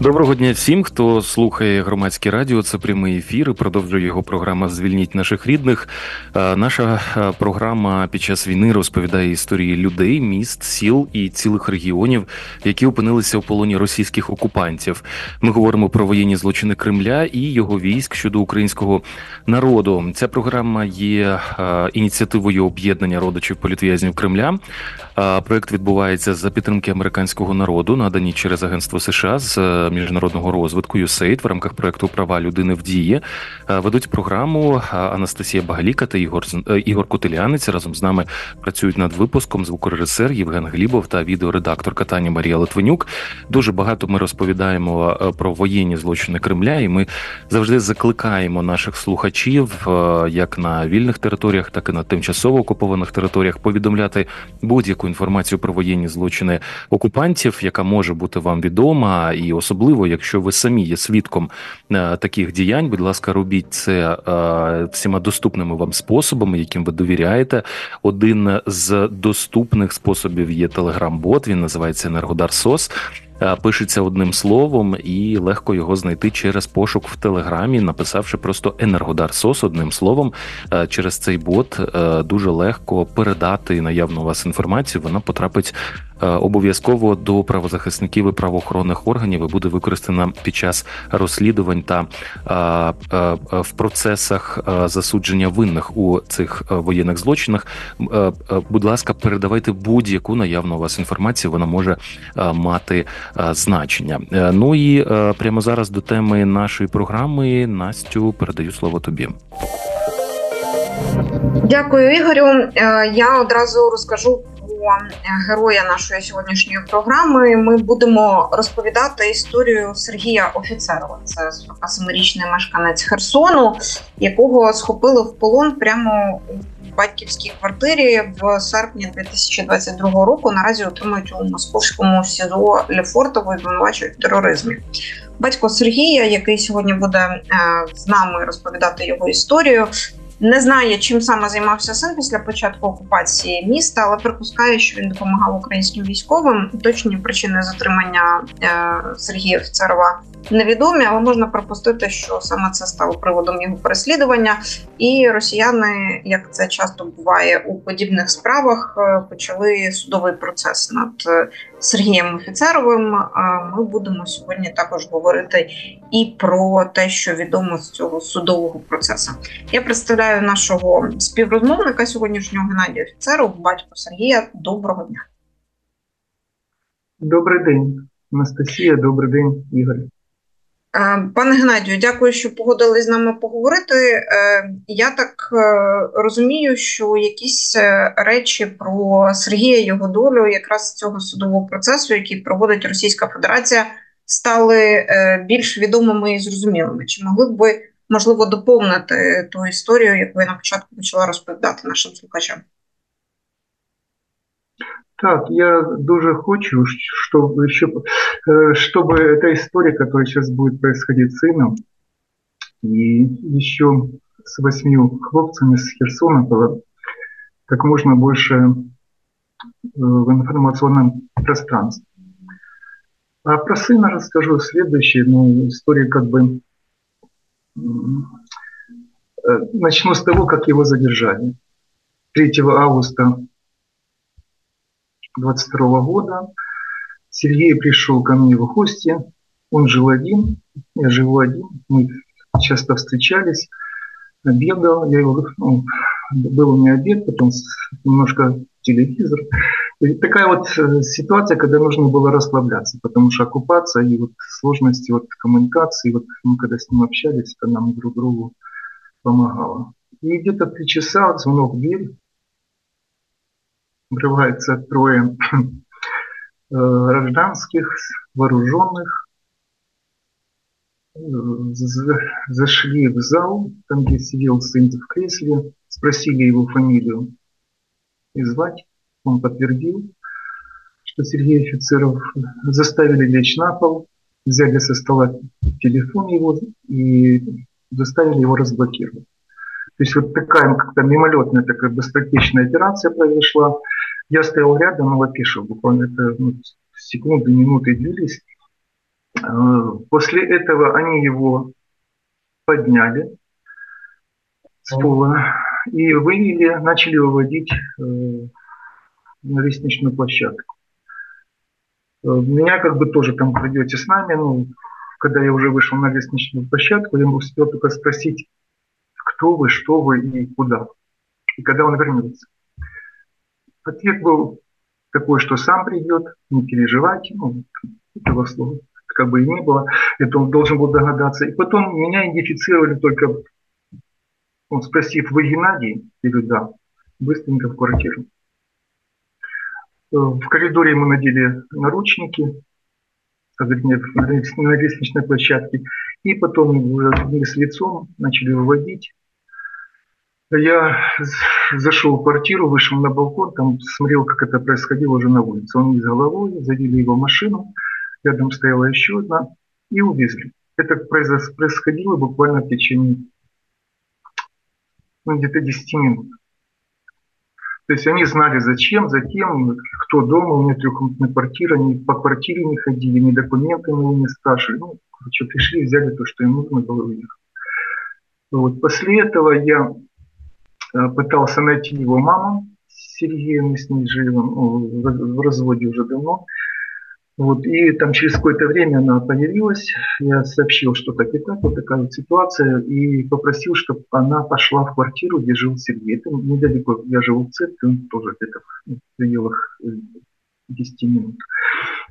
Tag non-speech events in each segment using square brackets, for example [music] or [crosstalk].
Доброго дня всім, хто слухає громадське радіо. Це прямий ефір. і Продовжує його програма Звільніть наших рідних. Наша програма під час війни розповідає історії людей, міст, сіл і цілих регіонів, які опинилися у полоні російських окупантів. Ми говоримо про воєнні злочини Кремля і його військ щодо українського народу. Ця програма є ініціативою об'єднання родичів політв'язнів Кремля. Проект відбувається за підтримки американського народу, надані через агентство США з міжнародного розвитку USAID в рамках проекту Права людини в дії ведуть програму Анастасія Багаліка та Ігор е, Ігор Котелянець разом з нами працюють над випуском. Звукорежисер Євген Глібов та відеоредакторка Таня Марія Литвинюк. Дуже багато ми розповідаємо е, про воєнні злочини Кремля, і ми завжди закликаємо наших слухачів е, як на вільних територіях, так і на тимчасово окупованих територіях повідомляти будь-яку інформацію про воєнні злочини окупантів, яка може бути вам відома, і особливо, якщо ви самі є свідком е, таких діянь, будь ласка, робіть це е, всіма доступними вам способами, яким ви довіряєте. Один з доступних способів є телеграм-бот. Він називається Енергодар Сос. Е, пишеться одним словом, і легко його знайти через пошук в телеграмі, написавши просто Енергодар Сос одним словом. Через цей бот дуже легко передати наявну у вас інформацію. Вона потрапить. Обов'язково до правозахисників і правоохоронних органів і буде використана під час розслідувань та в процесах засудження винних у цих воєнних злочинах. Будь ласка, передавайте будь-яку наявну у вас інформацію. Вона може мати Е, значення. Е, ну і е, прямо зараз до теми нашої програми Настю передаю слово тобі. Дякую, Ігорю. Я одразу розкажу про героя нашої сьогоднішньої програми. Ми будемо розповідати історію Сергія Офіцерова. Це 47-річний мешканець Херсону, якого схопили в полон прямо у батьківській квартирі в серпні 2022 року. Наразі отримують у московському СІЗО Лефортово і звинувачують в тероризмі. Батько Сергія, який сьогодні буде е, з нами розповідати його історію, не знає, чим саме займався син після початку окупації міста, але припускає, що він допомагав українським військовим. Точні причини затримання е, Сергія Офіцерова невідомі, але можна припустити, що саме це стало приводом його переслідування. І росіяни, як це часто буває у подібних справах, е, почали судовий процес над е, Сергієм Офіцеровим. Ми будемо сьогодні також говорити і про те, що відомо з цього судового процесу. Я представляю нашого співрозмовника сьогоднішнього Геннадія Офіцерова, батько Сергія. Доброго дня. Добрий день, Анастасія. Добрий день, Ігор. Е, пане Геннадію, дякую, що погодились з нами поговорити. Е, я так е, розумію, що якісь речі про Сергія його долю, якраз цього судового процесу, який проводить Російська Федерація, стали більш відомими і зрозумілими. Чи могли б ви можливо доповнити ту історію, яку я на початку почала розповідати нашим слухачам? Так, я дуже хочу, чтобы, э, чтобы эта история, которая сейчас будет происходить с сыном, и еще с восьмью хлопцами с Херсона было как можно больше э, в информационном пространстве. А про сына расскажу следующее. Ну, история как бы... Э, начну с того, как его задержали. 3 августа 22 года. Сергей пришел ко мне в гости. Он жил один, я живу один. Мы часто встречались, обедал. Я его, ну, был у меня обед, потом немножко телевизор. И такая вот э, ситуация, когда нужно было расслабляться, потому что оккупация и вот сложности вот коммуникации, вот мы когда с ним общались, это нам друг другу помогало. И где-то три часа звонок в дверь, врывается трое [clears throat] э, гражданских, вооруженных, э, зашли в зал, там, где сидел сын в кресле, спросили его фамилию и звать. Он подтвердил, что Сергей Офицеров заставили лечь на пол, взяли со стола телефон его и заставили его разблокировать. То есть вот такая как-то мимолетная такая быстротечная операция произошла. Я стоял рядом, ну, опишил, буквально это ну, секунды, минуты длились. Э, после этого они его подняли с пола и вывели, начали выводить э, на лестничную площадку. Э, меня как бы тоже там пройдете с нами, ну, когда я уже вышел на лестничную площадку, я успел только спросить, кто вы, что вы и куда. И когда он вернется. Ответ был такой, что сам придет, не переживайте, ну, этого слова как бы и не было, это он должен был догадаться. И потом меня идентифицировали только, он спросив, вы Геннадий? Я говорю, да, быстренько в квартиру. Э, в коридоре ему надели наручники, на лестничной площадке, и потом с лицом начали выводить. Я зашел в квартиру, вышел на балкон, там смотрел, как это происходило уже на улице. Он не головой, завели его в машину, рядом стояла еще одна, и увезли. Это происходило буквально в течение ну, где-то 10 минут. То есть они знали зачем, затем, кто дома, у меня трехкомнатная квартира, они по квартире не ходили, ни документы не спрашивали. Ну, короче, пришли, взяли то, что им нужно было у. Вот. После этого я пытался найти его маму, Сергея, мы с ней живем в разводе уже давно. Вот, и там через какое-то время она появилась, я сообщил, что так и так, вот такая вот ситуация, и попросил, чтобы она пошла в квартиру, где жил Сергей. Это недалеко, я живу в центре, он тоже где-то в пределах 10 э, минут.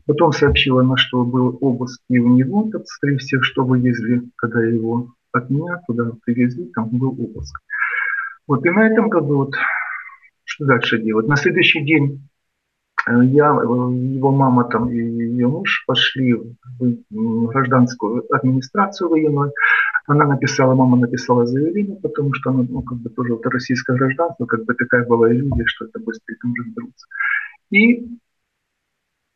Потом сообщила она, что был обыск и у него, так, скорее всего, что вывезли, когда его от меня туда привезли, там был обыск. Вот и на этом как бы вот что дальше делать. На следующий день Э, я, э, его мама там и ее муж пошли в гражданскую администрацию военную. Она написала, мама написала заявление, потому что она, ну, как бы тоже это российское гражданство, как бы такая была иллюзия, что это быстрее там разберутся. И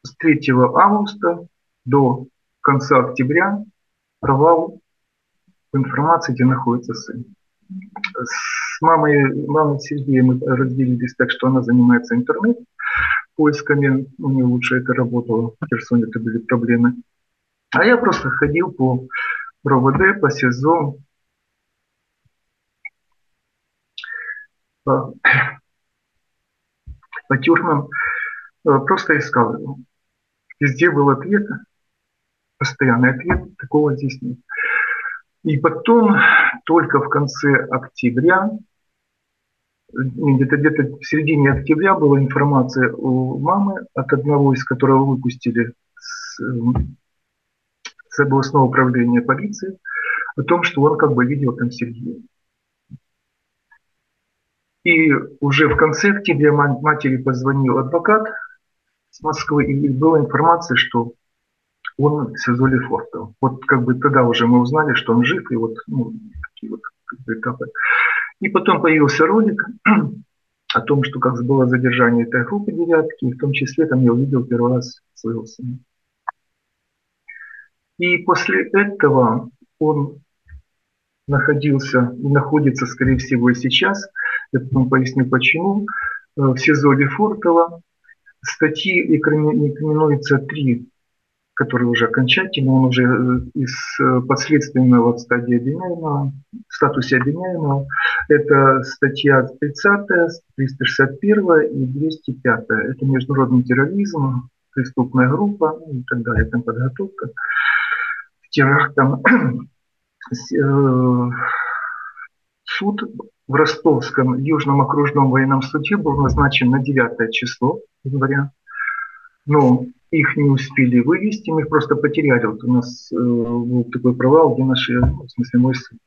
с 3 августа до конца октября провал информации, где находится сын. С мамой, мамой Сергея мы разделились так, что она занимается интернетом, поисками, у нее лучше это работало, в Херсоне это были проблемы. А я просто ходил по РОВД, по СИЗО, по, по тюрьмам, э, просто искал его. Везде был ответ, постоянный ответ, такого здесь нет. И потом, только в конце октября, где-то где-то в середине октября была информация у мамы от одного из которого выпустили с, с областного управления полиции о том, что он как бы видел там Сергея. И уже в конце октября матери позвонил адвокат с Москвы, и была информация, что он в СИЗО Лефортово. Вот как бы тогда уже мы узнали, что он жив, и вот ну, такие вот этапы. И потом появился ролик [clears throat] о том, что как было задержание этой группы девятки, и в том числе там я увидел первый раз своего сына. И после этого он находился и находится, скорее всего, и сейчас, я потом поясню почему, э, в СИЗО Лефортово. Статьи инкриминуется три который уже окончательно, он уже э, из э, подследственного стадии обвиняемого, статусе обвиняемого. Это статья 30, 361 и 205. Это международный терроризм, преступная группа ну, и так далее, там подготовка к терактам. [clears throat] Э, суд в Ростовском Южном окружном военном суде был назначен на 9 число января. Но их не успели вывести, мы их просто потеряли. Вот у нас э, был такой провал, где наши, в смысле мой сын.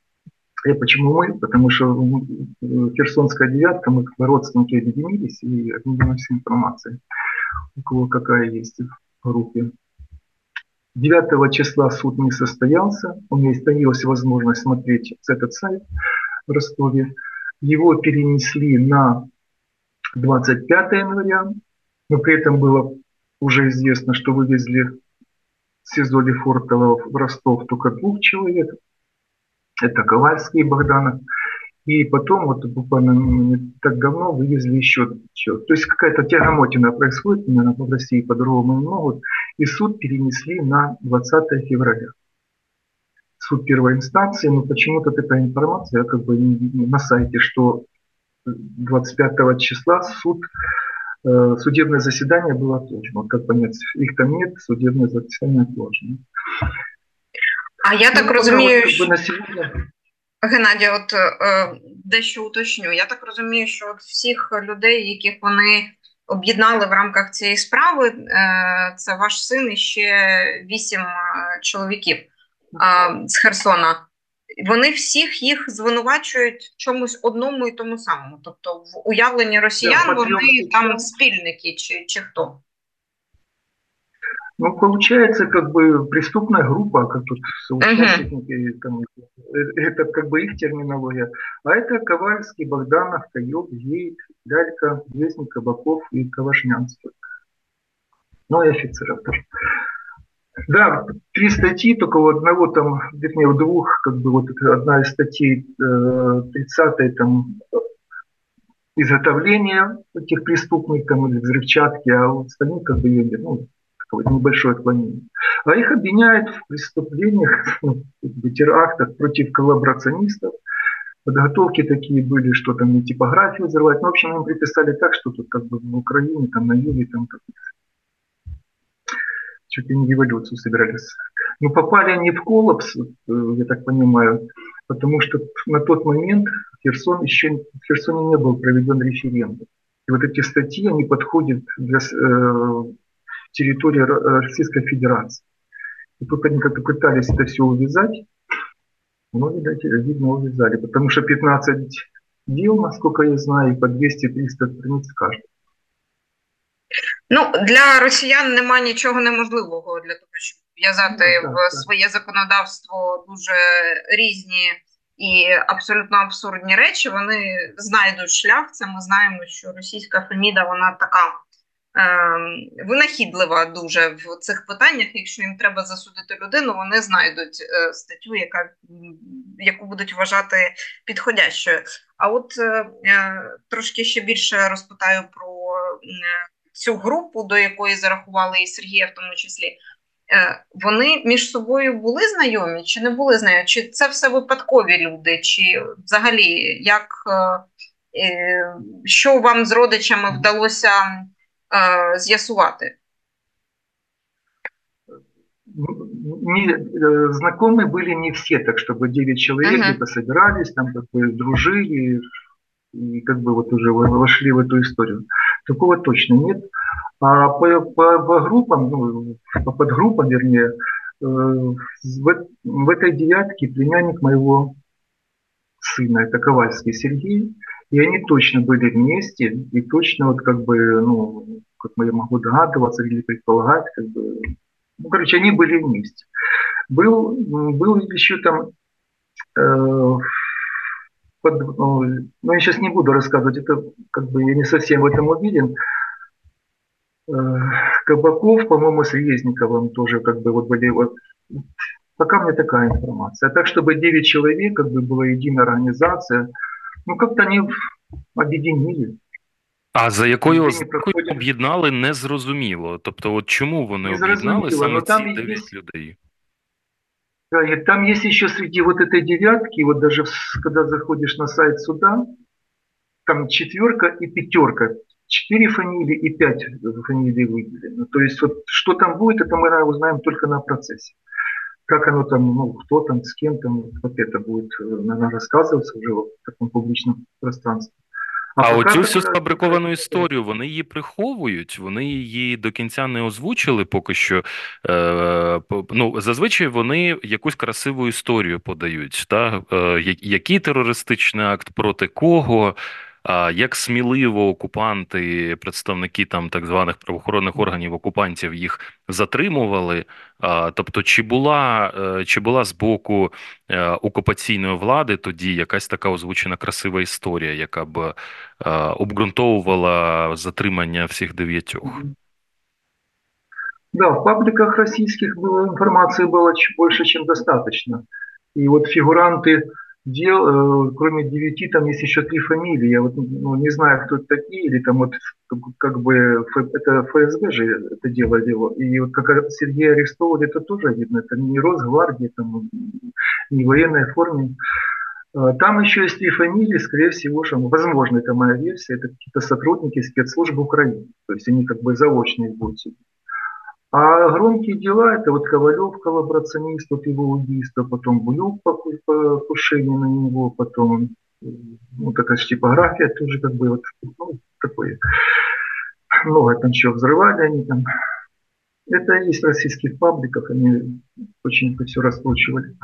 И почему мы? Потому что э, Херсонская девятка, мы как родственники объединились и обменялись информацией, у кого какая есть в группе. 9 числа суд не состоялся, у меня появилась возможность смотреть этот сайт в Ростове. Его перенесли на 25 января, но при этом было уже известно, что вывезли СИЗО Лефортово в Ростов только двух человек. Это Ковальский и Богданов. И потом, вот буквально не так давно, вывезли еще, еще. То есть какая-то тягомотина происходит, наверное, в России по-другому не могут. И суд перенесли на 20 февраля. Суд первой инстанции, но почему-то такая информация как бы на сайте, что 25 числа суд, судебное заседание было отложено. Вот как понять, их там нет, судебное заседание отложено. А я так ну, розумію, що... на сьогодні... Геннадій, от е, дещо уточню. Я так розумію, що от всіх людей, яких вони об'єднали в рамках цієї справи, е, це ваш син і ще вісім е, чоловіків е, з Херсона. Вони всіх їх звинувачують в чомусь одному і тому самому. Тобто, в уявленні росіян вони там спільники чи, чи хто. Ну, получается, как бы преступная группа, как тут соучастники, uh-huh. там, это как бы их терминология. А это Ковальский, Богданов, Каёк, Гейт, Лялька, Вестник, Кабаков и Кавашнянский. Ну и офицеров тоже. Да, три статьи, только у одного там, вернее, у двух, как бы вот одна из статей, э, 30 там изготовление этих преступников или взрывчатки, а у остальных как бы ее ну, какое-то небольшое отклонение. А их обвиняют в преступлениях, ну, терактах против коллаборационистов. Подготовки такие были, что там не типографию взрывать. Ну, в общем, им приписали так, что тут как бы в Украине, там на юге, там чуть ли не революцию собирались. Но попали они в коллапс, э, я так понимаю, потому что на тот момент Херсон еще, в Херсоне не был проведен референдум. И вот эти статьи, они подходят для, э, территории Российской Федерации. И тут они как-то пытались это все увязать, но, видать, видно, увязали. Потому что 15 дел, насколько я знаю, по 200-300 страниц каждый. Ну, для росіян нема нічого неможливого для того, щоб в'язати ну, в своє законодавство дуже різні і абсолютно абсурдні речі. Вони знайдуть шлях. Це ми знаємо, що російська Феміда вона така Ем, винахідлива дуже в цих питаннях. Якщо їм треба засудити людину, вони знайдуть е, статтю, яка яку будуть вважати підходящою. А от е, е, трошки ще більше розпитаю про цю групу, до якої зарахували і Сергія, в тому числі. Вони між собою були знайомі чи не були знайомі? Чи це все випадкові люди? Чи взагалі як що вам з родичами вдалося е, з'ясувати? Не, э, знакомы были не все, так чтобы 9 человек uh-huh. где-то собирались, там как бы дружили и как бы вот уже вошли в эту историю. Такого точно нет. А по, по, по группам, ну, по подгруппам, вернее, э, в, в этой девятке племянник моего сына, это Ковальский Сергей, и они точно были вместе, и точно вот как бы, ну, как я могу догадываться или предполагать, как бы, ну, короче, они были вместе. Был, был еще там, э, под, ну, ну, я сейчас не буду рассказывать, это как бы я не совсем в этом уверен. Э, Кабаков, по-моему, с Резниковым тоже как бы вот были вот Пока мне такая информация. А так, чтобы 9 человек, как бы была единая организация, ну как-то они объединили. А за якою ознакою об'єднали, не зрозуміло. Тобто, от чому вони об'єднали саме ці 9 есть... людей? И там есть еще среди вот этой девятки, вот даже когда заходишь на сайт суда, там четверка и пятерка. Четыре фамилии и пять фамилий выделено. То есть вот что там будет, это мы узнаем только на процессе как оно там, ну, кто там, с кем там, вот это будет, э, наверное, рассказываться вже в такому публічному пространстві. А, оцю всю сфабриковану історію вони її приховують, вони її до кінця не озвучили поки що. Е, ну, Зазвичай вони якусь красиву історію подають. Та? Е, який терористичний акт проти кого, як сміливо окупанти, представники там так званих правоохоронних органів окупантів їх затримували. Тобто, чи була е, чи була з боку е, окупаційної влади тоді якась така озвучена красива історія, яка б е, обґрунтовувала затримання всіх дев'ятьох? Да, в пабликах российских было, информации было больше, чем достаточно. И вот фигуранты Дел, э, кроме девяти, там есть еще три фамилии. Я вот ну, не знаю, кто это такие, или там вот как бы это ФСБ же это дело дело. И вот как Сергея арестовали, это тоже видно. Это не Росгвардия, там, не военной форме. А, там еще есть три фамилии, скорее всего, что, ну, возможно, это моя версия, это какие-то сотрудники спецслужб Украины. То есть они как бы заочные будут. А громкие дела, это вот Ковалев, коллаборационист, вот его убийство, потом Булюк, покушение на него, потом ну, такая типография тоже как бы вот ну, такое. Много там чего взрывали они там. Это есть в российских пабликах, они очень это все раскручивали.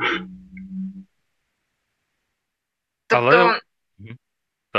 Тобто,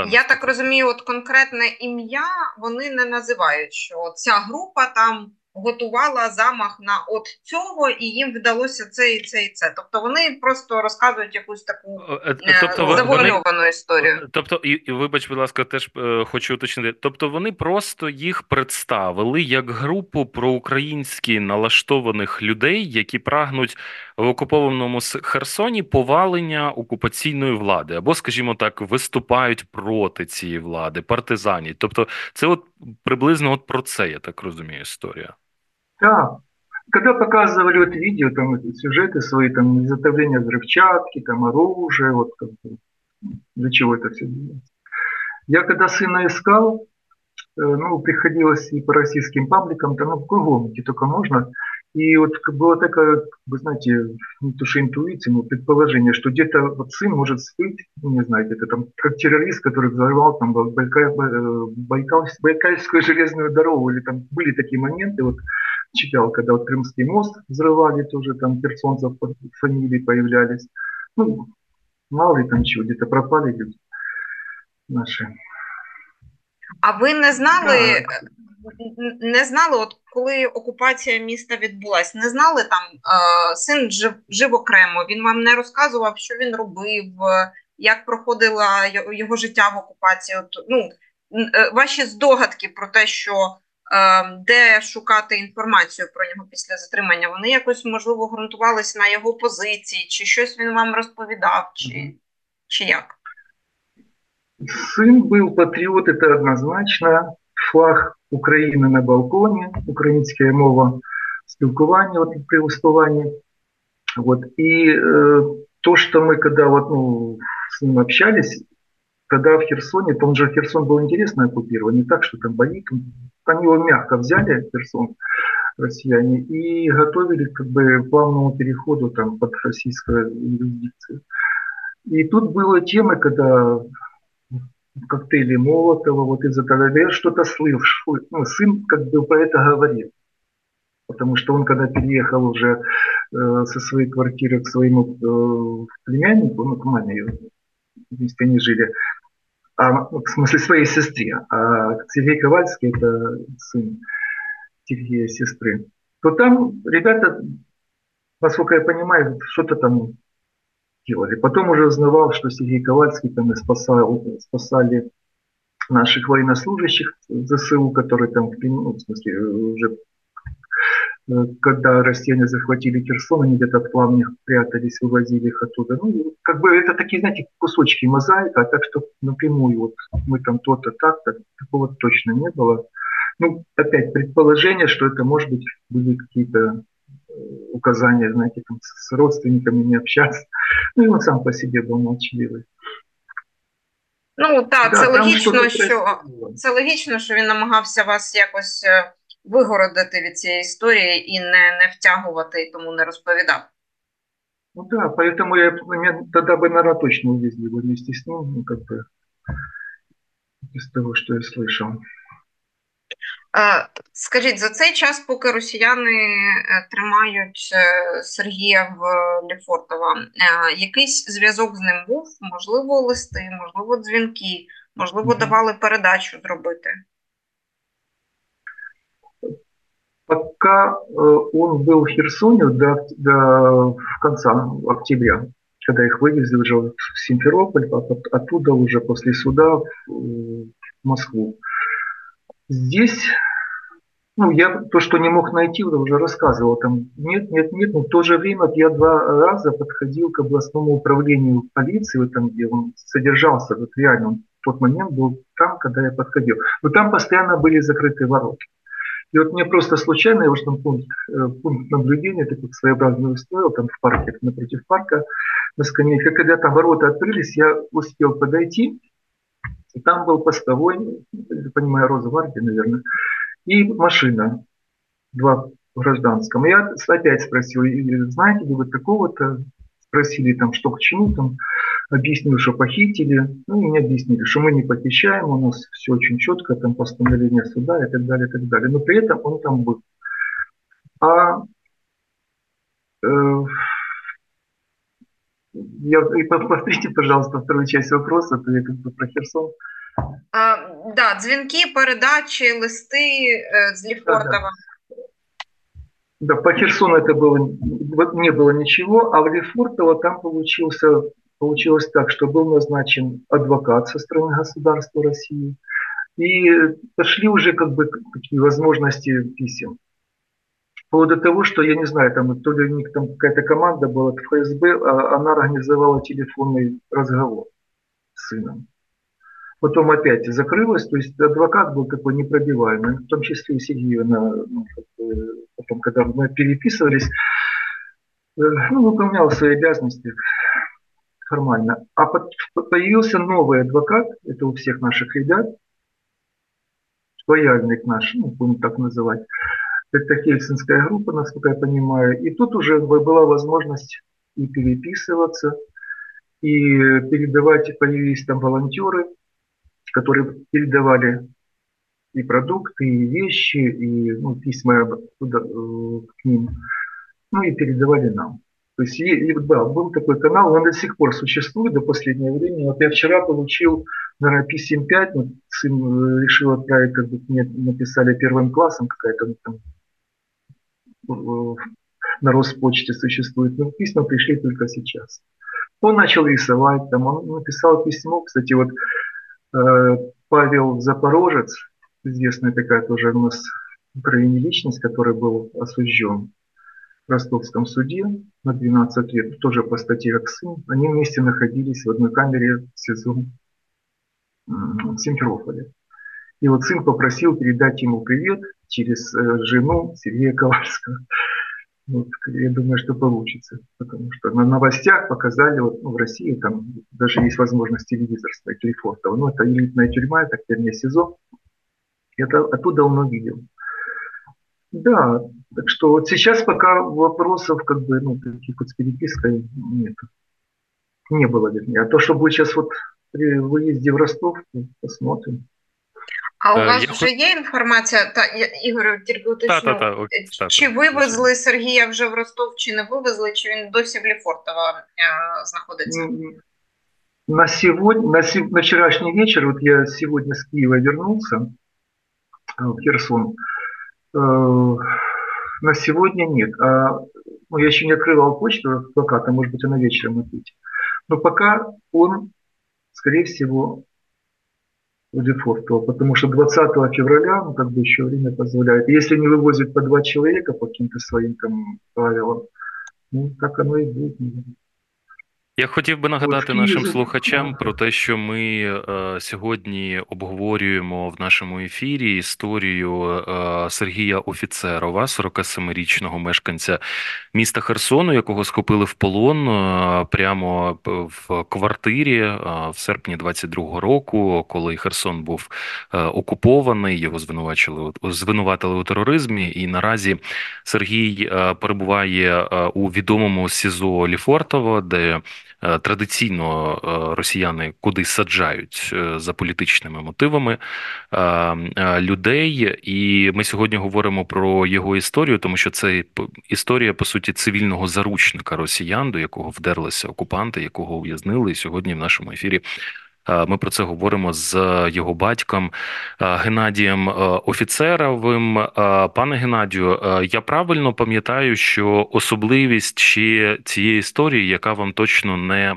я так розумію, от конкретне ім'я вони не називають, що ця група там готувала замах на от цього, і їм вдалося це і це і це. Тобто вони просто розказують якусь таку е, е, тобто, завуальовану вони, історію. Тобто, і, і вибач, будь ласка, теж е, хочу уточнити. Тобто вони просто їх представили як групу проукраїнськи налаштованих людей, які прагнуть в окупованому Херсоні повалення окупаційної влади, або, скажімо так, виступають проти цієї влади, партизанів. Тобто, це от приблизно от про це я так розумію історія. Да. Когда показывали вот видео, там сюжеты свои, там изготовление взрывчатки, там оружие, вот как для чего это все делается. Я когда сына искал, э, ну, приходилось и по российским пабликам, там, ну, кругом, где только можно. И вот было такое, вы знаете, не то что интуиция, но предположение, что где-то вот сын может спыть, ну, не знаю, где-то там, как террорист, который взорвал там Байкал, э, Байкал, Байкальскую железную дорогу, или там были такие моменты, вот читал, когда вот Крымский мост взрывали, тоже там персонцев фамилии появлялись. Ну, мало ли там чего, где-то пропали люди наши. А ви не знали, так. не знали, от коли окупація міста відбулася, не знали там е, син жив, жив окремо, він вам не розказував, що він робив, як проходило його життя в окупації. От, ну, е, Ваші здогадки про те, що де шукати інформацію про нього після затримання, вони якось можливо ґрунтувалися на його позиції, чи щось він вам розповідав, чи, чи як? Сын был патриот, это однозначно. Флаг України на балконі, українська мова спілкування, вот, при выступании. Вот. И э, то, что мы когда вот, ну, с ним общались, когда в Херсоне, он же Херсон был интересно оккупирован, не так, что там бои, они его мягко взяли, Херсон, россияне, и готовили как бы плавному переходу там под российскую юрисдикцию. И тут была тема, когда коктейли Молотова, вот из-за того, я что-то слышал, ну, сын как бы про это говорил. Потому что он, когда переехал уже э, со своей квартиры к своему э, племяннику, ну, к маме, вместе они жили, а, в смысле своей сестре, а Сергей Ковальский это сын Сергея сестры, то там ребята, насколько я понимаю, что-то там делали. Потом уже узнавал, что Сергей Ковальский там и спасал, спасали наших военнослужащих ЗСУ, которые там, ну, в смысле, уже когда россияне захватили Херсон, они где-то в плавнях прятались, вывозили их оттуда. Ну, как бы это такие, знаете, кусочки мозаика, а так что напрямую вот мы там то-то, так-то, такого точно не было. Ну, опять предположение, что это, может быть, были какие-то э, указания, знаете, там, с родственниками не общаться. Ну, и он сам по себе был молчаливый. Ну так, да, це логічно, що це логічно, що він намагався вас якось вигородити від цієї історії і не не втягувати, і тому не розповідав. Ну да, поэтому я тогда бы, наверное, точно увезли бы вместе с ним, ну, как бы, из того, что я слышал. Скажіть, за цей час, поки росіяни е, тримають е, Сергія в Лефортова, е, якийсь зв'язок з ним був? Можливо, листи, можливо, дзвінки, можливо, давали передачу зробити? Пока э, он был в Херсоне до, до конца октября, когда их вывезли уже в Симферополь, а оттуда уже после суда в Москву. Здесь ну, я то, что не мог найти, уже рассказывал. Там нет, нет, нет. Но в то же время я два раза подходил к областному управлению полиции, вот там, где он содержался, вот реально он в тот момент был там, когда я подходил. Но там постоянно были закрыты ворота. И вот мне просто случайно, я уже там пункт, э, пункт наблюдения такой своеобразный устроил, там в парке, напротив парка, на скамейке. Когда там ворота открылись, я успел подойти, и там был постовой, понимаю, Росгвардии, наверное, и машина, два в гражданском. Я опять спросил, знаете ли вы такого-то? Спросили там, что к чему там. Объяснил, что похитили. Ну, и мне объяснили, что мы не похищаем, у нас все очень четко, там постановление суда и так далее, и так далее. Но при этом он там был. А э, я, повторите, пожалуйста, вторую часть вопроса, то я как бы про Херсон. А, да, дзвінки, передачи, листы э, з Лефортова. Да, по Херсону это было, не было ничего, а в Лефортово там получился, получилось так, что был назначен адвокат со стороны государства России, и пошли уже как бы такие возможности писем. Вплоть до того, что, я не знаю, там то ли у них там какая-то команда была в ФСБ, а она организовала телефонный разговор с сыном. Потом опять закрылась, то есть адвокат был такой непробиваемый, в том числе и Сергеевна, ну, потом, когда мы переписывались, э, ну, выполнял свои обязанности формально. А появился новый адвокат, это у всех наших ребят, лояльный к нашим, ну, будем так называть, это Хельсинская группа, насколько я понимаю, и тут уже была возможность и переписываться, и передавать, появились там волонтеры, которые передавали и продукты, и вещи, и ну, письма туда, э, к ним, ну и передавали нам. То есть, да, был такой канал, он до сих пор существует до последнего времени. Вот я вчера получил, наверное, писем 5, вот сын э, решил отправить, как бы мне написали первым классом какая-то ну, там, э, на Роспочте существует, но письма пришли только сейчас. Он начал рисовать, там, он написал письмо, кстати, вот Э, Павел Запорожец, известная такая тоже у нас в личность, который был осужден ростовском суде на 12 лет, тоже по статье как сын. Они вместе находились в одной камере в СИЗО в Симферополе. И вот сын попросил передать ему привет через э, жену Сергея Ковальского. Вот, я думаю, что получится, потому что на новостях показали, вот, ну, в России там даже есть возможность телевизор ставить Лефортово. Ну, это элитная тюрьма, это, вернее, СИЗО. Это оттуда он увидел. Да, так что вот сейчас пока вопросов, как бы, ну, таких вот с перепиской нет. Не было, вернее. А то, что будет сейчас вот при выезде в Ростов, посмотрим. А у е, вас Я вже є інформація, та Ігорю, тільки уточню, та, та, та, чи вивезли Сергія вже в Ростов, чи не вивезли, чи він досі в Лефортово е, знаходиться? На сегодня, на, на вчерашний вечер, вот я сегодня с Киева вернулся э, в Херсон, на сегодня нет. А, ну, я еще не открывал почту плаката, может быть, она вечером ответит. Но пока он, скорее всего, Лефортово, потому что 20 февраля, ну, как бы еще время позволяет. Если не вывозят по два человека по каким-то своим там правилам, ну, так оно и будет. Наверное. Я хотів би нагадати нашим слухачам про те, що ми е, сьогодні обговорюємо в нашому ефірі історію е, Сергія Офіцерова, 47-річного мешканця міста Херсону, якого схопили в полон е, прямо в квартирі е, в серпні 22-го року, коли Херсон був е, окупований. Його звинувачили звинуватили у тероризмі. І наразі Сергій е, перебуває у відомому СІЗО Ліфортово, де традиційно е, росіяни куди саджають е, за політичними мотивами людей. І ми сьогодні говоримо про його історію, тому що це історія по суті цивільного заручника росіян, до якого вдерлися окупанти, якого ув'язнили. І сьогодні в нашому ефірі. Ми про це говоримо з його батьком Геннадієм Офіцеровим. Пане Геннадію, я правильно пам'ятаю, що особливість ще цієї історії, яка вам точно не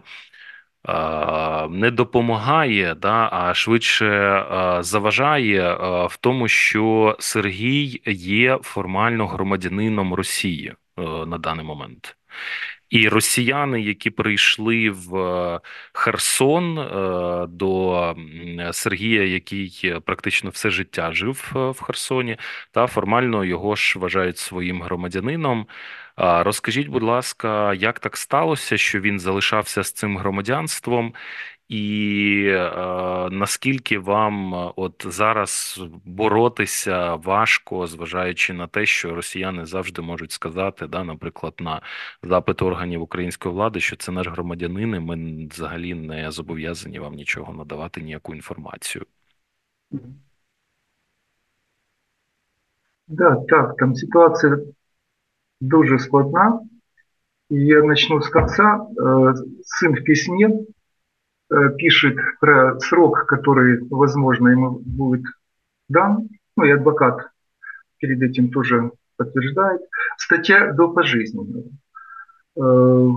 не допомагає, да, а швидше заважає в тому, що Сергій є формально громадянином Росії на даний момент. І росіяни, які прийшли в е, Херсон е, до Сергія, який практично все життя жив е, в Херсоні, та формально його ж вважають своїм громадянином. Розкажіть, будь ласка, як так сталося, що він залишався з цим громадянством, і е, наскільки вам е, от зараз боротися важко, зважаючи на те, що росіяни завжди можуть сказати, да, наприклад, на запит органів української влади, що це наш громадянин, і ми взагалі не зобов'язані вам нічого надавати, ніяку інформацію? Да, так, там ситуація дуже складна. І я начну з конца. Э, Сын в письме Э, Пишет про срок, который, возможно, ему будет дан, ну и адвокат перед этим тоже подтверждает, статья до пожизненного. Э,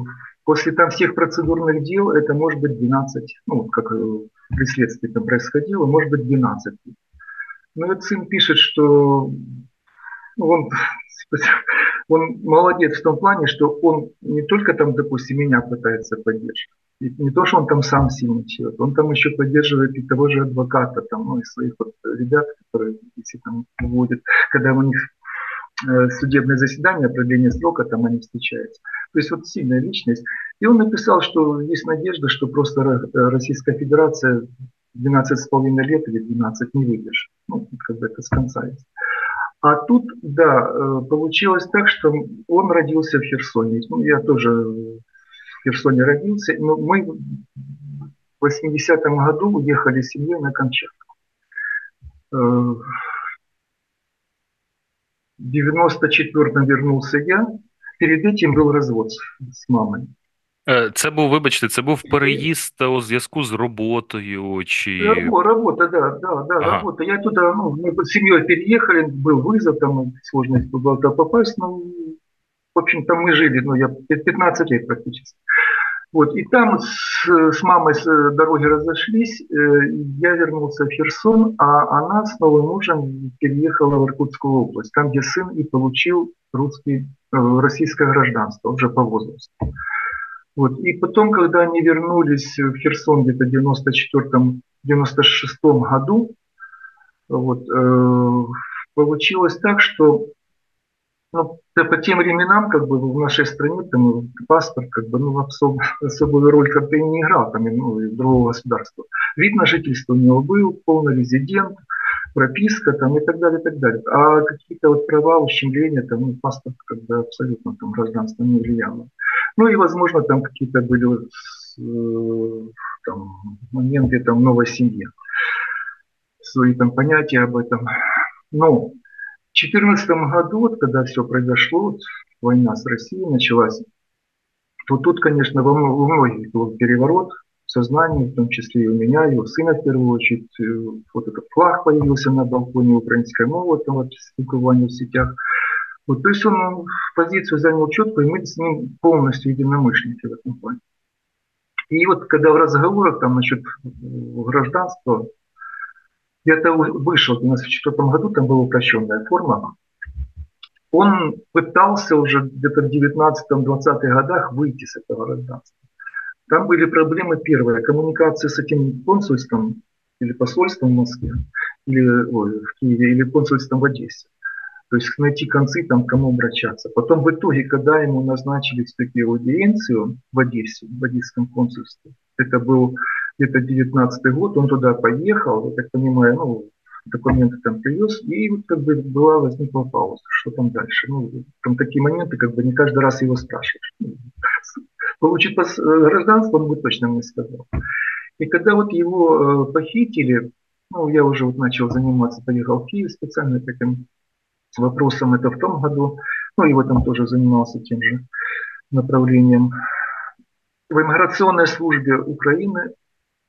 после там всех процедурных дел это может быть 12, ну, как при следствии там происходило, может быть 12. Но вот сын пишет, что он, [laughs] он молодец в том плане, что он не только там, допустим, меня пытается поддерживать, и не то, что он там сам сильный человек, он там еще поддерживает и того же адвоката, там, ну, и своих вот ребят, которые, если там выводят, когда у них э, судебное заседание, продление срока, там они встречаются. То есть вот сильная личность. И он написал, что есть надежда, что просто Российская Федерация 12,5 лет или 12 не выдержит. Ну, как бы это с конца есть. А тут, да, э, получилось так, что он родился в Херсоне. Ну, я тоже в Херсоне родился, но мы в 80-м году уехали с семьей на Камчатку. Э, в 94-м вернулся я. Перед этим был развод с мамой. Це був, вибачте, це був переїзд у зв'язку з роботою чи. Работа, да, да, да, ага. работа. Я туда, ну, мы с семьей переехали, был вызов, там сложность была туда попасть, ну, в общем, там мы жили, ну, я 15 лет практически. Вот, и там с, с мамой с дороги разошлись, э, я вернулся в Херсон, а она с новым мужем переехала в Иркутскую область, там, где сын и получил русский, э, российское гражданство уже по возрасту. Вот. И потом, когда они вернулись в Херсон где-то в 94-96 году, вот, э, получилось так, что ну, по тем временам, как бы в нашей стране там паспорт как бы ну, особ, особую роль как бы не играл там, ну, из другого государства. Вид на жительство у него был, полный резидент, прописка там и так далее, и так далее. А какие-то вот права, ущемления, там, ну, паспорт как бы абсолютно там гражданство не влияло. Ну и, возможно, там какие-то были э, там, моменты там новой семьи. Свои там понятия об этом. Но 2014 году, вот, когда все произошло, война с Россией началась, то тут, конечно, во, во многих был переворот в сознании, в том числе и у меня, и у сына в первую очередь. Э, вот этот флаг появился на балконе украинской мовы, там вот в сетях. Вот, то есть он позицию занял четко, и мы с ним полностью единомышленники в этом плане. И вот когда в разговорах там насчет гражданства, я-то вышел, у нас в четвертом году там была упрощенная форма. Он пытался уже где-то в 19-20 годах выйти с этого гражданства. Там были проблемы первые. Коммуникация с этим консульством или посольством в Москве, или ой, в Киеве, или консульством в Одессе. То есть найти концы, там, кому обращаться. Потом в итоге, когда ему назначили все-таки аудиенцию в Одессе, в Одесском консульстве, это был где-то 19 год, он туда поехал, я так понимаю, ну, документы там привез, и вот как бы была возникла пауза, что там дальше. Ну, там такие моменты, как бы не каждый раз его спрашиваешь. Получит гражданство, он бы точно мне сказал. И когда вот его э, похитили, ну, я уже вот начал заниматься, поехал в Киев специально таким вопросом, это в том году, ну, и в этом тоже занимался тем же направлением. В иммиграционной службе Украины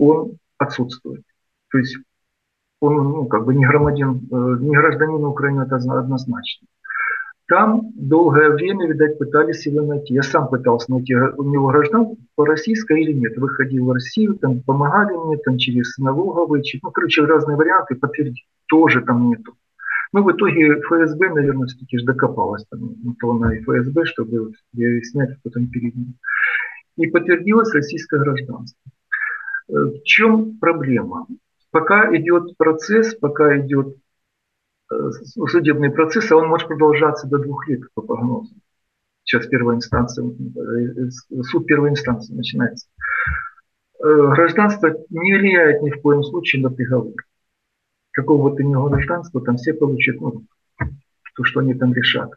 он отсутствует. То есть он ну, как бы не, громадин, э, не гражданин Украины, однозначно. Там долгое время, видать, пытались его найти. Я сам пытался найти, у него гражданство российское или нет. Выходил в Россию, там помогали мне, там через налоговые, ну, короче, разные варианты, подтвердить, тоже там нету. Ну, в итоге ФСБ, наверное, все-таки же докопалась там, то на ФСБ, чтобы снять, кто там перед ним. И подтвердилось российское гражданство. Э, в чем проблема? Пока идет процесс, пока идет Э, судебный процесс, а он может продолжаться до двух лет по прогнозу. Сейчас первая инстанция, э, суд первой инстанции начинается. Э, гражданство не влияет ни в коем случае на приговор. Какого бы то ни гражданства, там все получат ну, то, что они там решат.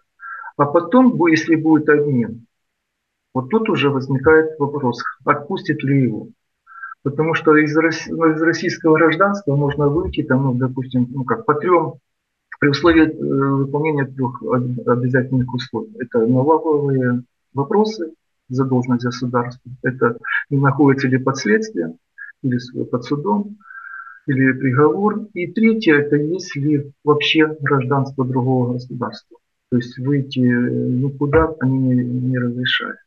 А потом, если будет обмен, вот тут уже возникает вопрос, отпустит ли его. Потому что из, из российского гражданства можно выйти, там, ну, допустим, ну, как по трем при условии э, выполнения трех обязательных условий. Это налоговые вопросы, задолженность государства, это не находится ли под следствием, или под судом, или приговор. И третье, это если вообще гражданство другого государства. То есть выйти никуда они не, не разрешают.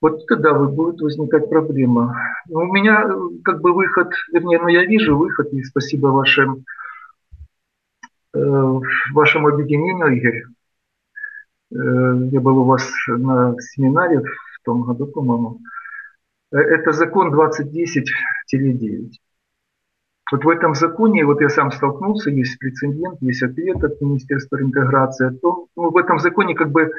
Вот тогда будет возникать проблема. У меня э, как бы выход, вернее, ну я вижу выход, и спасибо вашим Э, вашему объединению, Игорь. Э, я был у вас на семинаре в том году, по-моему. Э, это закон 2010-9. Вот в этом законе, вот я сам столкнулся, есть прецедент, есть ответ от Министерства интеграции о том, ну, в этом законе как бы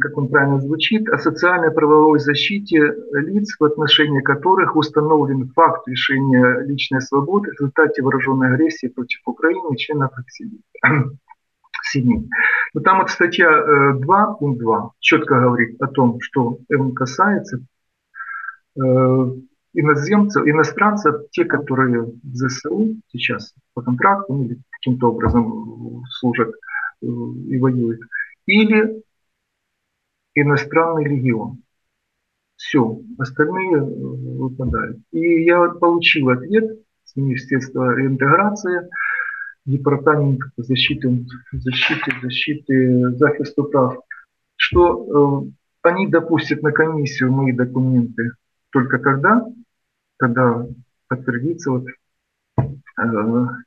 как он правильно звучит, о социальной правовой защите лиц, в отношении которых установлен факт лишения личной свободы в результате вооруженной агрессии против Украины и членов их семей. [clears throat] Но там вот статья 2, э, пункт 2, четко говорит о том, что он касается э, иноземцев, иностранцев, те, которые в ЗСУ сейчас по контракту или каким-то образом служат э, и воюют, или иностранный легион. Все, остальные э, выпадают. И я получил ответ с Министерства интеграции, Департамент защиты, защиты, защиты, захисту прав, что э, они допустят на комиссию мои документы только тогда, когда подтвердится вот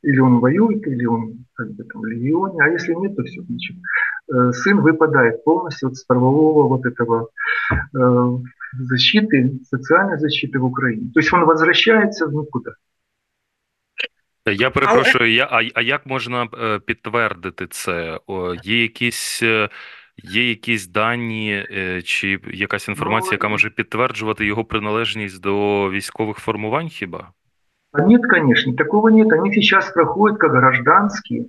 или он воюет, или он как бы там в легионе, а если нет, то все, значит, Э, сын выпадает полностью с правового вот этого э, защиты, социальной защиты в Украине. То есть он возвращается в никуда. Я перепрошую, я, а, а як можна підтвердити це? О, Є якісь є якісь дані чи якась інформація, яка може підтверджувати його приналежність до військових формувань хіба? Нет, конечно, такого нет. Они сейчас проходят как гражданские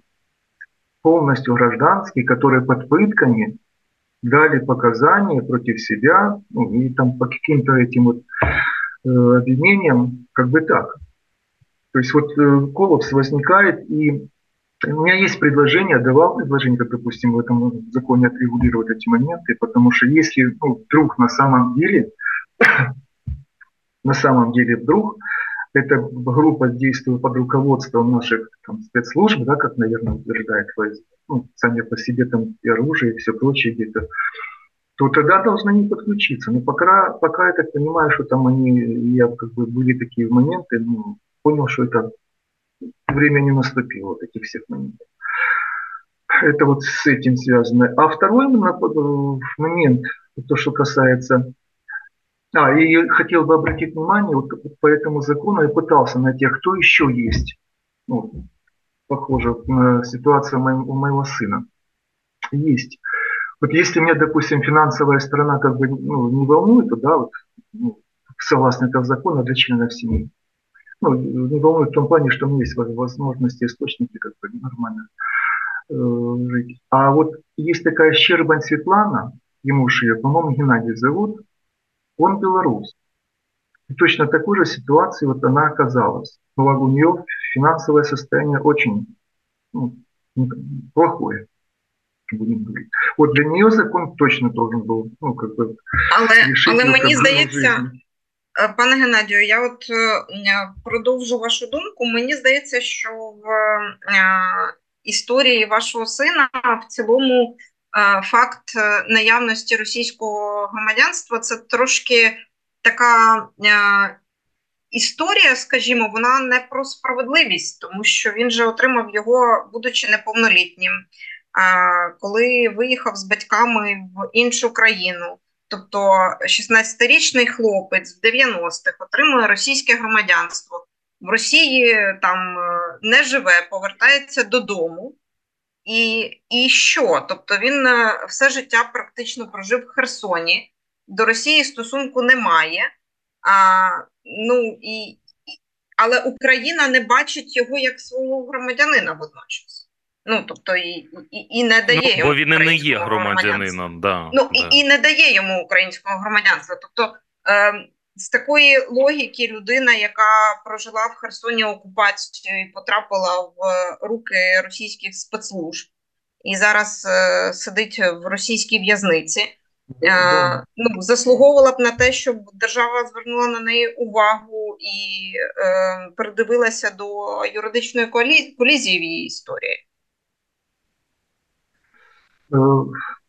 полностью гражданские, которые под пытками дали показания против себя, ну, и там по каким-то этим вот э, обвинениям, как бы так. То есть вот э, Коловс возникает, и у меня есть предложение, давал предложение, как, допустим, в этом законе отрегулировать эти моменты, потому что если ну, вдруг на самом деле, [coughs] на самом деле вдруг эта группа действует под руководством наших там, спецслужб, да, как, наверное, утверждает ФСБ, ну, сами по себе там и оружие, и все прочее где-то, то тогда должны они подключиться. Но пока, пока я так понимаю, что там они, я как бы были такие моменты, ну, понял, что это время не наступило, вот этих всех моментов. Это вот с этим связано. А второй момент, то, что касается а, и хотел бы обратить внимание, вот по этому закону я пытался найти, кто еще есть. Ну, похоже на ситуацию у моего сына. Есть. Вот если меня, допустим, финансовая сторона как бы ну, не волнует, то да, вот, ну, согласно этого закона для членов семьи. Ну, не волнует в том плане, что у меня есть возможности, источники как бы нормально э, жить. А вот есть такая Щербань Светлана, ему же ее, по-моему, Геннадий зовут, он белорус. И точно такой же ситуации вот она оказалась. Но у нее финансовое состояние очень ну, плохое. Будем говорити. От для нее закон точно должен був ну, как бы, але, але мені здається, е, пане Геннадію, я от е, продовжу вашу думку. Мені здається, що в е, історії вашого сина в цілому факт наявності російського громадянства це трошки така історія, скажімо, вона не про справедливість, тому що він же отримав його, будучи неповнолітнім, коли виїхав з батьками в іншу країну. Тобто 16-річний хлопець в 90-х отримує російське громадянство. В Росії там е, не живе, повертається додому. І і що? Тобто він е, все життя практично прожив в Херсоні, до Росії стосунку немає. А, ну, і, Але Україна не бачить його як свого громадянина водночас. Ну, тобто, і і, і не дає ну, йому. Бо він не є громадянином. Да, ну, да. І, і не дає йому українського громадянства. Тобто, е, з такої логіки людина, яка прожила в Херсоні окупацію і потрапила в руки російських спецслужб, і зараз е, сидить в російській в'язниці. Е, ну, заслуговувала б на те, щоб держава звернула на неї увагу і е, передивилася до юридичної колізії в її історії.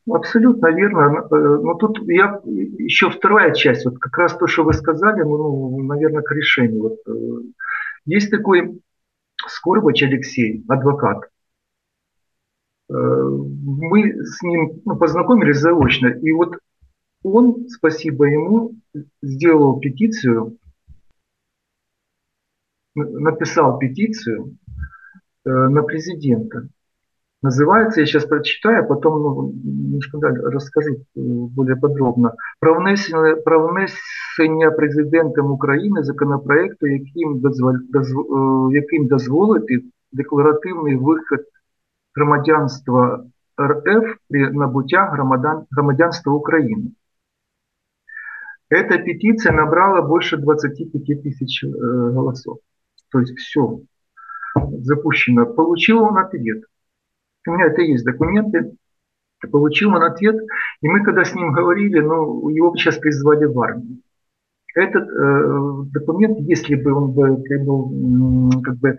Е, абсолютно верно. Но тут я еще вторая часть, вот как раз то, что вы сказали, ну, наверное, к решению. Вот, есть такой Скорбач Алексей, адвокат. Мы с ним ну, познакомились заочно, и вот он, спасибо ему, сделал петицию, написал петицию на президента. Называется, я сейчас прочитаю, а потом ну, немножко расскажу более подробно. Про внесення, про внесення президентом України законопроекту, яким, дозвол, дозв, яким дозволити декларативний вихід громадянства РФ при набуття громадян, громадянства України. Эта петиция набрала больше 25 тысяч э, голосов. То есть все запущено. Получил он ответ. У меня это есть документы. Получил он ответ. И мы когда с ним говорили, ну, его сейчас призвали в армию. Этот э, документ, если бы он бы, был как бы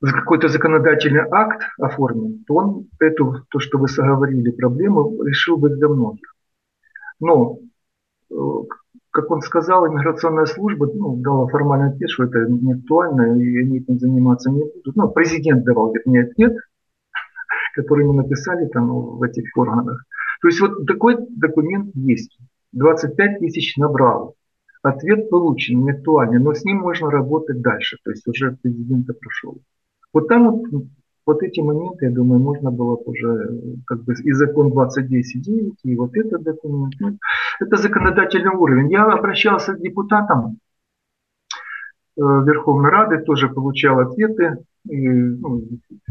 какой-то законодательный акт оформлен, то он эту, то, что вы соговорили, проблему решил бы для многих. Но э, как он сказал, иммиграционная служба ну, дала формальный ответ, что это не актуально, и они этим заниматься не будут. Ну, президент давал мне ответ, который мы написали там в этих органах. То есть вот такой документ есть. 25 тысяч набрал. Ответ получен, не актуальный, но с ним можно работать дальше. То есть уже президента прошел. Вот там вот, вот эти моменты, я думаю, можно было бы уже как бы и закон 2010 и вот этот документ. Ну, это законодательный уровень. Я обращался к депутатам Верховной Рады, тоже получал ответы. И, ну,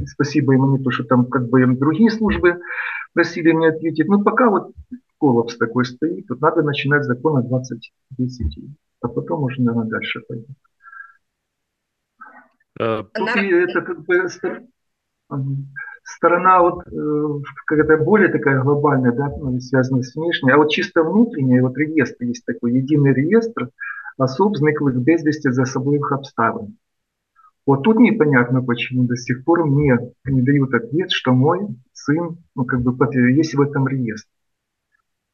спасибо им не то, что там как бы другие службы просили мне ответить. Но пока вот коллапс такой стоит, тут надо начинать с закона 2010, а потом уже, наверное, дальше пойдет. Тут это как бы сторона вот э, какая-то более такая глобальная, да, ну, связанная с внешней, а вот чисто внутренняя, вот реестр есть такой, единый реестр особ, зниклых безвести за особливых обставин. Вот тут непонятно, почему до сих пор мне не дают ответ, что мой сын, ну, как бы, есть в этом реестре.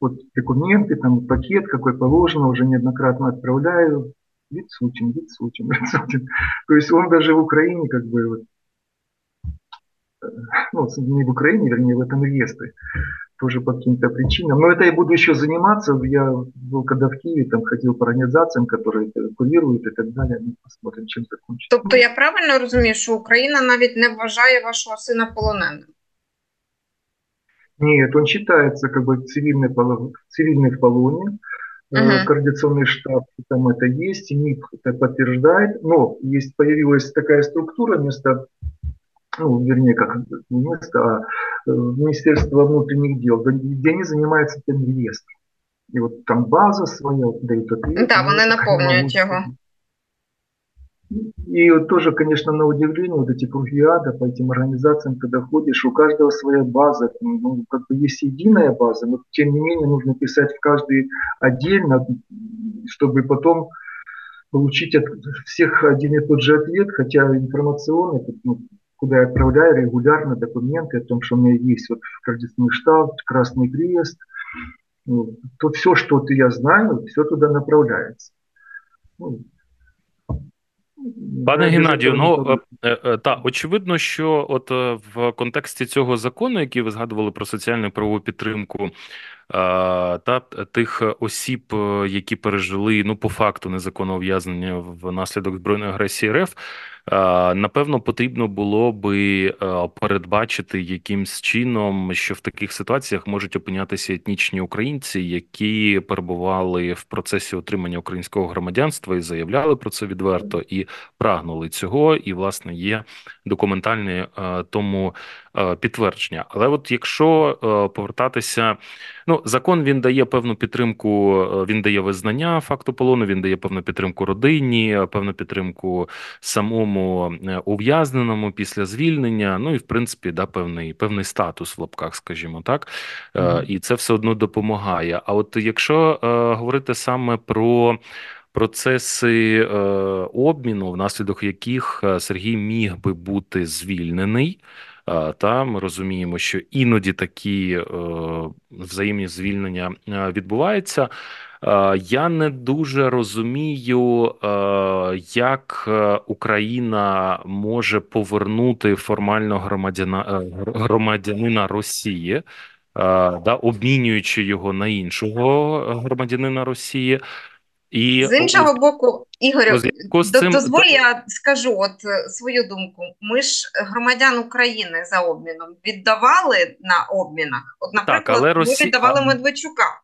Вот документы, там, пакет, какой положено, уже неоднократно отправляю, Вицутин, Вицутин, [laughs] Вицутин. То есть он даже в Украине как бы, э, ну, не в Украине, вернее, в этом реестре, тоже по каким-то причинам. Но это я буду еще заниматься. Я был когда в Киеве, там ходил по организациям, которые это курируют и так далее. Ну, посмотрим, чем закончится. Тобто я правильно розумію, що Україна навіть не вважає вашого сина полоненим? Нет, он считается как бы цивильный, цивильный в полоне. Uh-huh. Координационный штаб там это есть, НИП это подтверждает, но есть появилась такая структура вместо, ну, вернее, как вместо а, э, Министерства внутренних дел, где они занимаются тем реестром. И вот там база своя, дают ответ. Да, вони наповнюють його. И вот тоже, конечно, на удивление, вот эти круги ада по этим организациям, когда ходишь, у каждого своя база, ну, как бы есть единая база, но тем не менее нужно писать в каждый отдельно, чтобы потом получить от всех один и тот же ответ, хотя информационный, ну, куда я отправляю регулярно документы о том, что у меня есть вот координационный штаб, Красный Крест. Ну, то все, что я знаю, все туда направляется. Ну, Пане Геннадію, ну е, е, та очевидно, що от е, в контексті цього закону, який ви згадували про соціальну правову підтримку та тих осіб, які пережили ну по факту незаконного ув'язнення внаслідок збройної агресії РФ, Напевно, потрібно було би передбачити якимсь чином, що в таких ситуаціях можуть опинятися етнічні українці, які перебували в процесі отримання українського громадянства і заявляли про це відверто, і прагнули цього. І власне є документальне тому підтвердження. Але от якщо повертатися, ну закон він дає певну підтримку, він дає визнання факту полону, він дає певну підтримку родині, певну підтримку самому е, ув'язненому після звільнення. Ну і в принципі, да, певний певний статус в лапках, скажімо так, mm-hmm. і це все одно допомагає. А от якщо е, говорити саме про процеси е, обміну, внаслідок яких Сергій міг би бути звільнений. Та ми розуміємо, що іноді такі взаємні звільнення відбуваються. Я не дуже розумію, як е, Україна може повернути формально громадяна е, громадянина Росії, да, обмінюючи його на іншого громадянина Росії. І з іншого боку, Ігорю, цим... дозволь я скажу от е, свою думку. Ми ж громадян України за обміном віддавали на обмінах. От, наприклад, так, але Росі... ми віддавали Медведчука.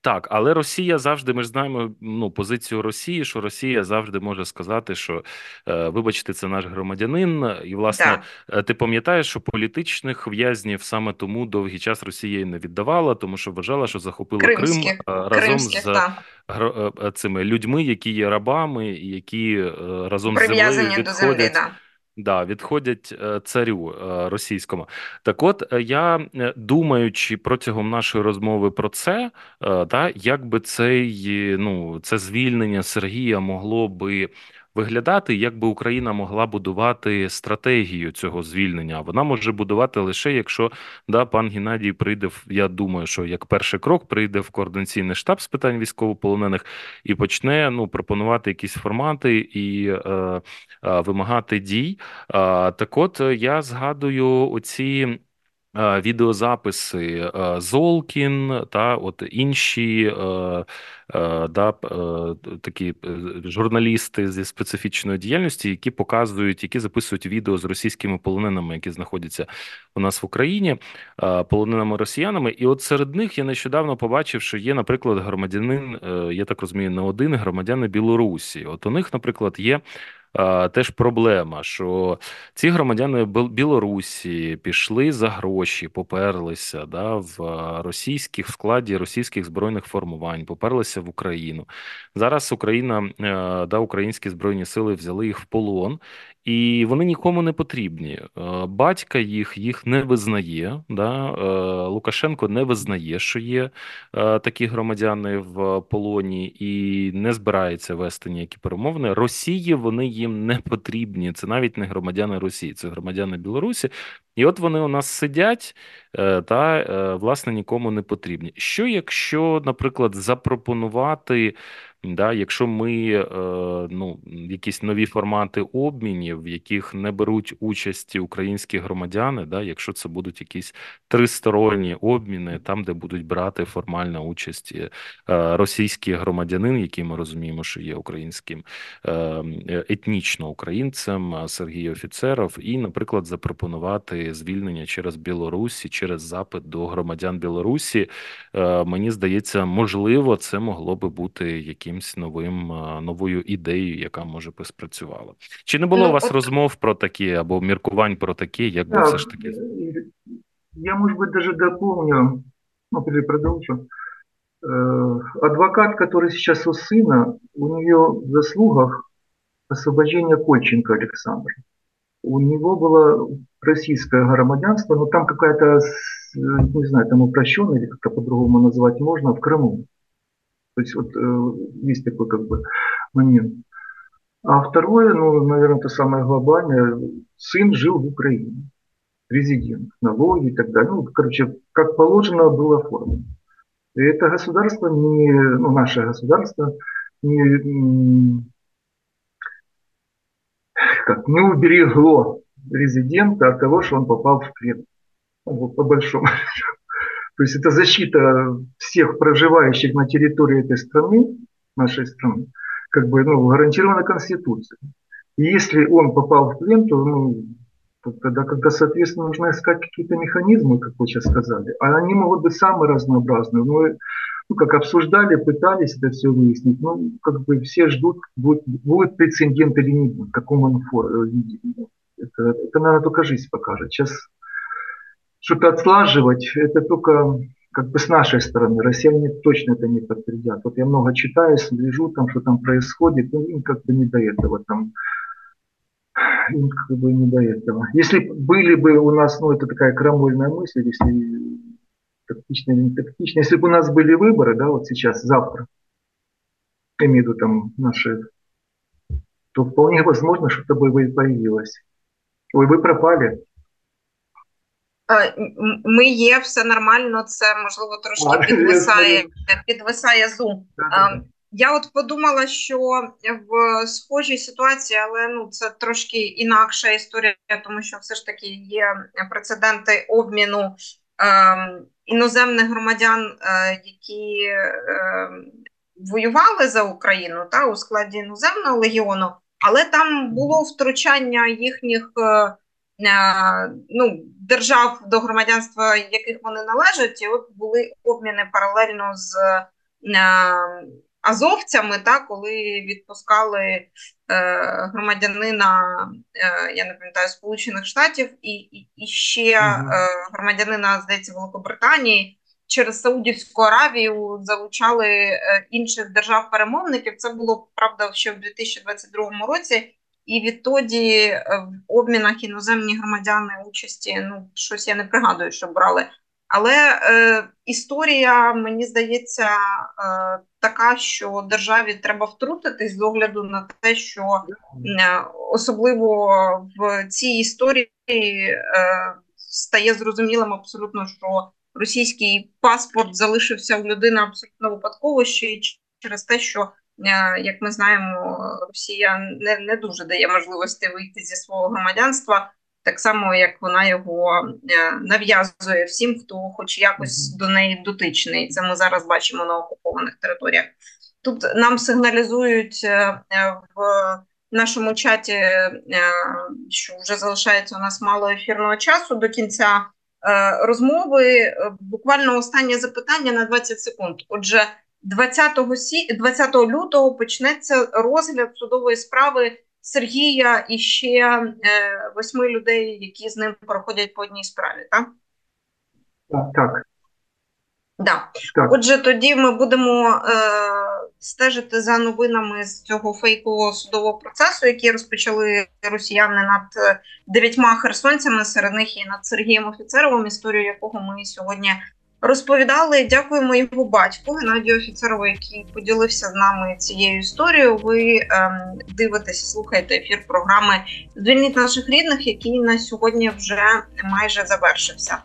Так, але Росія завжди ми ж знаємо ну позицію Росії, що Росія завжди може сказати, що е, вибачте, це наш громадянин, і власне да. Е, ти пам'ятаєш, що політичних в'язнів саме тому довгий час Росія не віддавала, тому що вважала, що захопила Кримських, Крим разом Кримських, з да. цими людьми, які є рабами, і які разом з землею відходять. До землі, да. Да, відходять е, царю е, російському. Так, от е, я думаючи протягом нашої розмови про це, да, як би цей ну це звільнення Сергія могло би виглядати, як би Україна могла будувати стратегію цього звільнення. Вона може будувати лише якщо да пан Геннадій прийде я думаю, що як перший крок прийде в координаційний штаб з питань військовополонених і почне ну пропонувати якісь формати і е, е, вимагати дій. Е, так, от я згадую оці. Відеозаписи Золкін та от інші Е, да, е, такі е, журналісти зі специфічної діяльності, які показують, які записують відео з російськими полоненими, які знаходяться у нас в Україні, полоненими росіянами. І от серед них я нещодавно побачив, що є, наприклад, громадянин, я так розумію, не один громадяни Білорусі. От у них, наприклад, є теж проблема, що ці громадяни Білорусі пішли за гроші, поперлися да, в російських складі російських збройних формувань, поперлися в Україну. Зараз Україна е, да, українські збройні сили взяли їх в полон і вони нікому не потрібні. Е, батька їх їх не визнає. Да? Е, Лукашенко не визнає, що є е, такі громадяни в полоні, і не збирається вести ніякі перемовини. Росії вони їм не потрібні. Це навіть не громадяни Росії, це громадяни Білорусі. І от вони у нас сидять та власне нікому не потрібні. Що якщо, наприклад, запропонувати Да, Якщо ми е, ну, якісь нові формати обмінів, в яких не беруть участі українські громадяни, да, якщо це будуть якісь тристоронні обміни, там де будуть брати формальну участь е, російський громадянин, який ми розуміємо, що є українським е, етнічно українцем Сергій Офіцеров, і, наприклад, запропонувати звільнення через Білорусі, через запит до громадян Білорусі, мені здається, можливо, це могло би бути якісь якимсь новим новою ідеєю, яка може би спрацювала. Чи не було ну, у вас от... розмов про такі або міркувань про такі, як би все ж таки? Я, может быть, даже дополню, ну, продолжу. Э, адвокат, который сейчас у сына, у нее в заслугах освобождение Кольченко Александра. У него было российское громадянство, но там какая-то, не знаю, там упрощенная или как-то по-другому назвать можно, в Крыму. То есть вот э, есть такой как бы момент. А второе, ну, наверное, это самое глобальное, сын жил в Украине, резидент, налоги и так далее. Ну, короче, как положено было оформлено. И это государство не, ну, наше государство не, как, не уберегло резидента от того, что он попал в плен. Ну, по большому [laughs] То есть это защита всех проживающих на территории этой страны, нашей страны, как бы ну, гарантирована Конституцией. И если он попал в плен, то ну, тогда, когда, соответственно, нужно искать какие-то механизмы, как вы сейчас сказали. А они могут быть самые разнообразные. Но, ну, как обсуждали, пытались это все выяснить. Ну, как бы все ждут, будет, будет прецедент или не будет, в каком он виде. Это, это, наверное, только жизнь покажет. Сейчас что-то отслаживать, это только как бы с нашей стороны. Россияне точно это не подтвердят. Вот я много читаю, слежу, там, что там происходит, ну, им как бы не до этого. Там, им как бы не до этого. Если были бы у нас, ну, это такая крамольная мысль, если тактично или не тактично, если бы у нас были выборы, да, вот сейчас, завтра, я имею в виду там наши, то вполне возможно, что-то бы появилось. Ой, вы пропали. Ми є, все нормально, це можливо трошки підвисає підвисає зум. Я от подумала, що в схожій ситуації, але ну це трошки інакша історія, тому що все ж таки є прецеденти обміну е, іноземних громадян, е, які е, воювали за Україну та у складі іноземного легіону, але там було втручання їхніх. Е, ну, держав до громадянства, яких вони належать, і от були обміни паралельно з азовцями, та коли відпускали е, громадянина, е, я не пам'ятаю, Сполучених Штатів і і, і ще угу. е, громадянина, здається, Великобританії через Саудівську Аравію залучали е, інших держав-перемовників. Це було правда ще в 2022 році. І відтоді е, в обмінах іноземні громадяни участі ну щось я не пригадую, що брали. Але е, історія, мені здається, е, така, що державі треба втрутитись з огляду на те, що е, особливо в цій історії е, стає зрозумілим абсолютно, що російський паспорт залишився у людини абсолютно випадково ще й через те, що як ми знаємо, Росія не не дуже дає можливості вийти зі свого громадянства, так само як вона його е, нав'язує всім, хто хоч якось до неї дотичний. Це ми зараз бачимо на окупованих територіях. Тут нам сигналізують е, в нашому чаті, що вже залишається у нас мало ефірного часу до кінця розмови. Буквально останнє запитання на 20 секунд. Отже. 20 сі... 20 лютого почнеться розгляд судової справи Сергія і ще е, восьми людей, які з ним проходять по одній справі, так? Так. так. Да. Так. Отже, тоді ми будемо е, стежити за новинами з цього фейкового судового процесу, який розпочали росіяни над е, дев'ятьма херсонцями, серед них і над Сергієм Офіцеровим, історію якого ми сьогодні розповідали. Дякуємо його батьку Геннадію Офіцерову, який поділився з нами цією історією. Ви ем, дивитеся, слухаєте ефір програми Звільніть наших рідних, який на сьогодні вже майже завершився.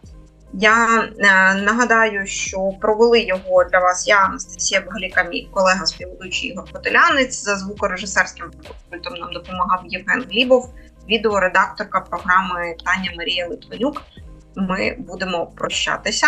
Я е, нагадаю, що провели його для вас я, Анастасія Багаліка, мій колега співведучий Ігор Котелянець. За звукорежисерським пультом нам допомагав Євген Глібов, відеоредакторка програми Таня Марія Литвинюк. Ми будемо прощатися.